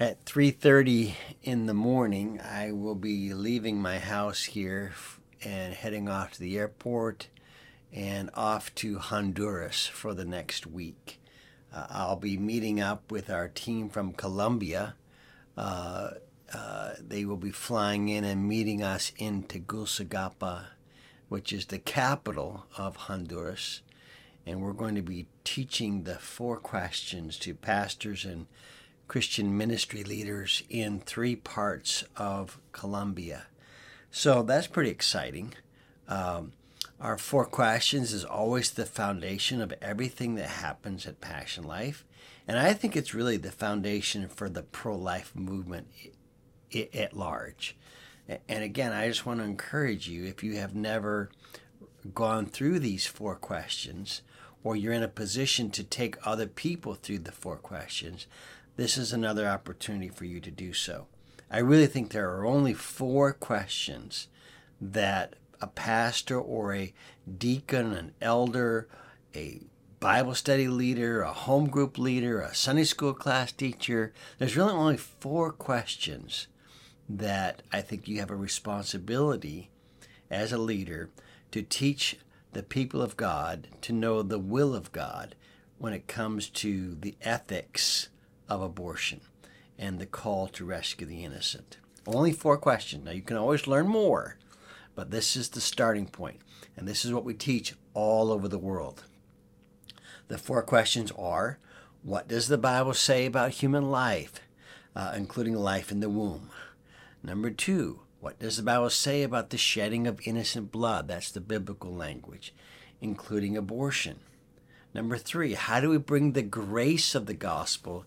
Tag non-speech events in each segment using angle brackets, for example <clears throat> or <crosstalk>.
At 3:30 in the morning, I will be leaving my house here and heading off to the airport and off to Honduras for the next week. Uh, I'll be meeting up with our team from Colombia. Uh, uh, they will be flying in and meeting us in Tegucigalpa, which is the capital of Honduras. And we're going to be teaching the four questions to pastors and Christian ministry leaders in three parts of Colombia. So that's pretty exciting. Um, our four questions is always the foundation of everything that happens at Passion Life. And I think it's really the foundation for the pro life movement at large. And again, I just want to encourage you if you have never gone through these four questions, or you're in a position to take other people through the four questions, this is another opportunity for you to do so. I really think there are only four questions that a pastor or a deacon, an elder, a Bible study leader, a home group leader, a Sunday school class teacher, there's really only four questions that I think you have a responsibility as a leader to teach the people of God to know the will of God when it comes to the ethics of abortion and the call to rescue the innocent. Only four questions. Now, you can always learn more, but this is the starting point, and this is what we teach all over the world. The four questions are What does the Bible say about human life, uh, including life in the womb? Number two, what does the Bible say about the shedding of innocent blood? That's the biblical language, including abortion. Number three, how do we bring the grace of the gospel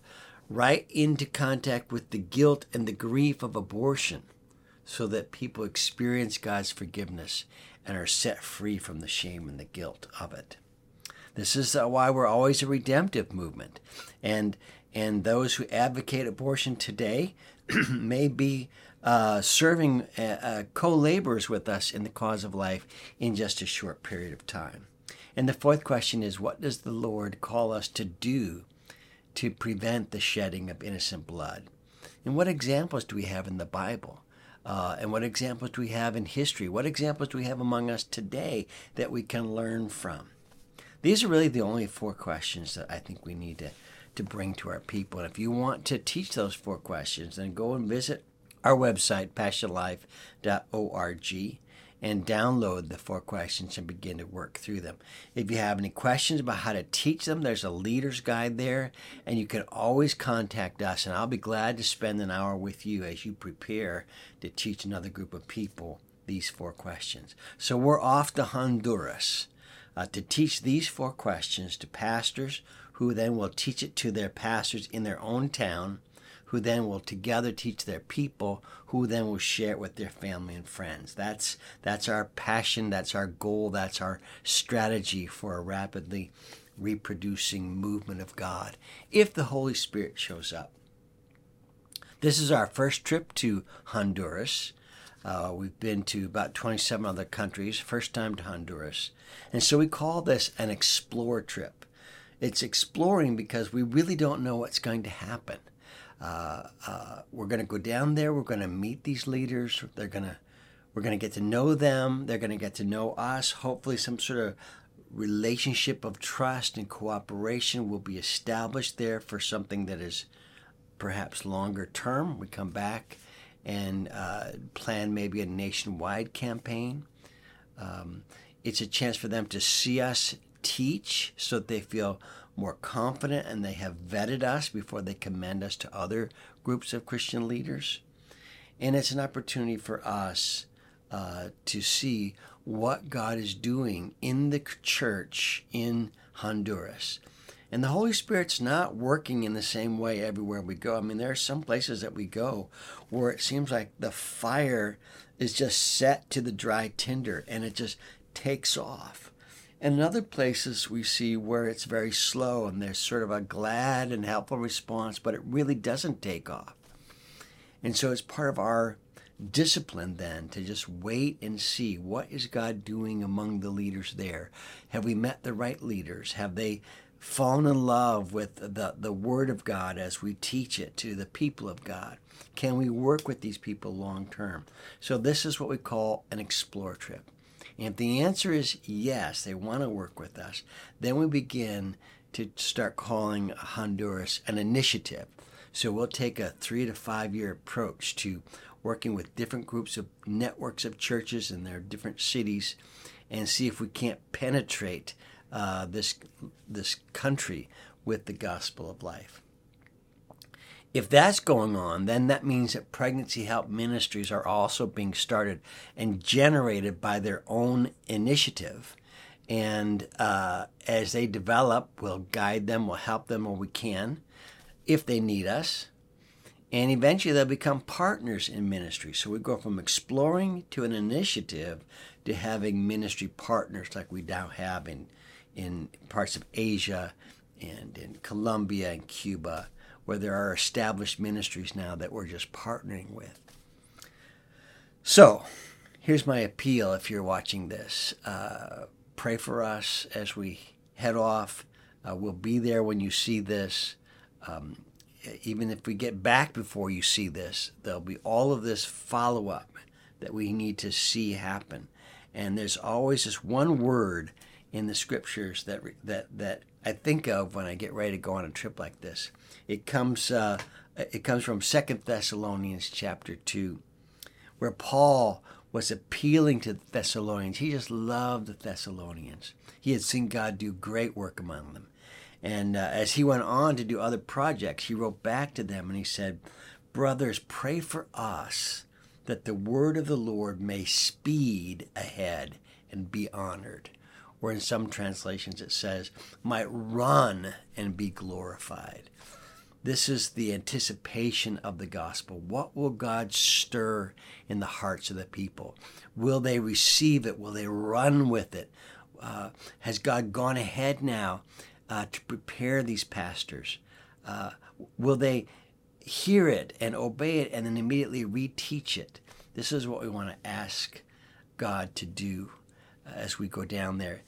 right into contact with the guilt and the grief of abortion so that people experience God's forgiveness and are set free from the shame and the guilt of it. This is uh, why we're always a redemptive movement. And and those who advocate abortion today <clears throat> may be uh, serving uh, uh, co laborers with us in the cause of life in just a short period of time. And the fourth question is what does the Lord call us to do to prevent the shedding of innocent blood. And what examples do we have in the Bible? Uh, and what examples do we have in history? What examples do we have among us today that we can learn from? These are really the only four questions that I think we need to, to bring to our people. And if you want to teach those four questions, then go and visit our website, passionlife.org and download the four questions and begin to work through them. If you have any questions about how to teach them, there's a leader's guide there, and you can always contact us, and I'll be glad to spend an hour with you as you prepare to teach another group of people these four questions. So we're off to Honduras uh, to teach these four questions to pastors who then will teach it to their pastors in their own town who then will together teach their people, who then will share it with their family and friends. That's that's our passion, that's our goal, that's our strategy for a rapidly reproducing movement of God if the Holy Spirit shows up. This is our first trip to Honduras. Uh, we've been to about 27 other countries, first time to Honduras. And so we call this an explore trip. It's exploring because we really don't know what's going to happen. Uh, uh, we're going to go down there. We're going to meet these leaders. They're going to, we're going to get to know them. They're going to get to know us. Hopefully, some sort of relationship of trust and cooperation will be established there for something that is perhaps longer term. We come back and uh, plan maybe a nationwide campaign. Um, it's a chance for them to see us teach so that they feel more confident and they have vetted us before they commend us to other groups of Christian leaders. And it's an opportunity for us uh, to see what God is doing in the church in Honduras. And the Holy Spirit's not working in the same way everywhere we go. I mean, there are some places that we go where it seems like the fire is just set to the dry tinder and it just takes off. And in other places, we see where it's very slow and there's sort of a glad and helpful response, but it really doesn't take off. And so it's part of our discipline then to just wait and see what is God doing among the leaders there. Have we met the right leaders? Have they fallen in love with the, the Word of God as we teach it to the people of God? Can we work with these people long term? So, this is what we call an explore trip. And if the answer is yes, they want to work with us, then we begin to start calling Honduras an initiative. So we'll take a three to five year approach to working with different groups of networks of churches in their different cities and see if we can't penetrate uh, this, this country with the gospel of life. If that's going on, then that means that pregnancy help ministries are also being started and generated by their own initiative. And uh, as they develop, we'll guide them, we'll help them where we can if they need us. And eventually they'll become partners in ministry. So we go from exploring to an initiative to having ministry partners like we now have in, in parts of Asia and in Colombia and Cuba where there are established ministries now that we're just partnering with. So, here's my appeal if you're watching this. Uh, pray for us as we head off. Uh, we'll be there when you see this. Um, even if we get back before you see this, there'll be all of this follow up that we need to see happen. And there's always this one word in the scriptures that that that I think of when I get ready to go on a trip like this. It comes uh, it comes from Second Thessalonians chapter two, where Paul was appealing to the Thessalonians. He just loved the Thessalonians. He had seen God do great work among them. And uh, as he went on to do other projects, he wrote back to them and he said, Brothers, pray for us that the word of the Lord may speed ahead and be honored or in some translations it says, might run and be glorified. This is the anticipation of the gospel. What will God stir in the hearts of the people? Will they receive it? Will they run with it? Uh, has God gone ahead now uh, to prepare these pastors? Uh, will they hear it and obey it and then immediately reteach it? This is what we want to ask God to do uh, as we go down there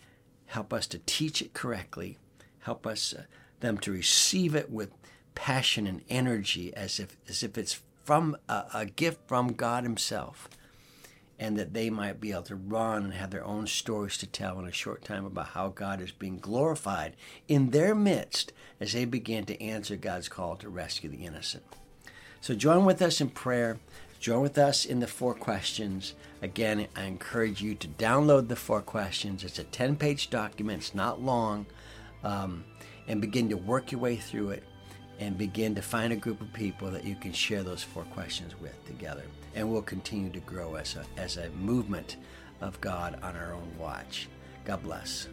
help us to teach it correctly, help us uh, them to receive it with passion and energy as if as if it's from a, a gift from God himself and that they might be able to run and have their own stories to tell in a short time about how God is being glorified in their midst as they begin to answer God's call to rescue the innocent. So join with us in prayer. Join with us in the four questions. Again, I encourage you to download the four questions. It's a 10 page document, it's not long, um, and begin to work your way through it and begin to find a group of people that you can share those four questions with together. And we'll continue to grow as a, as a movement of God on our own watch. God bless.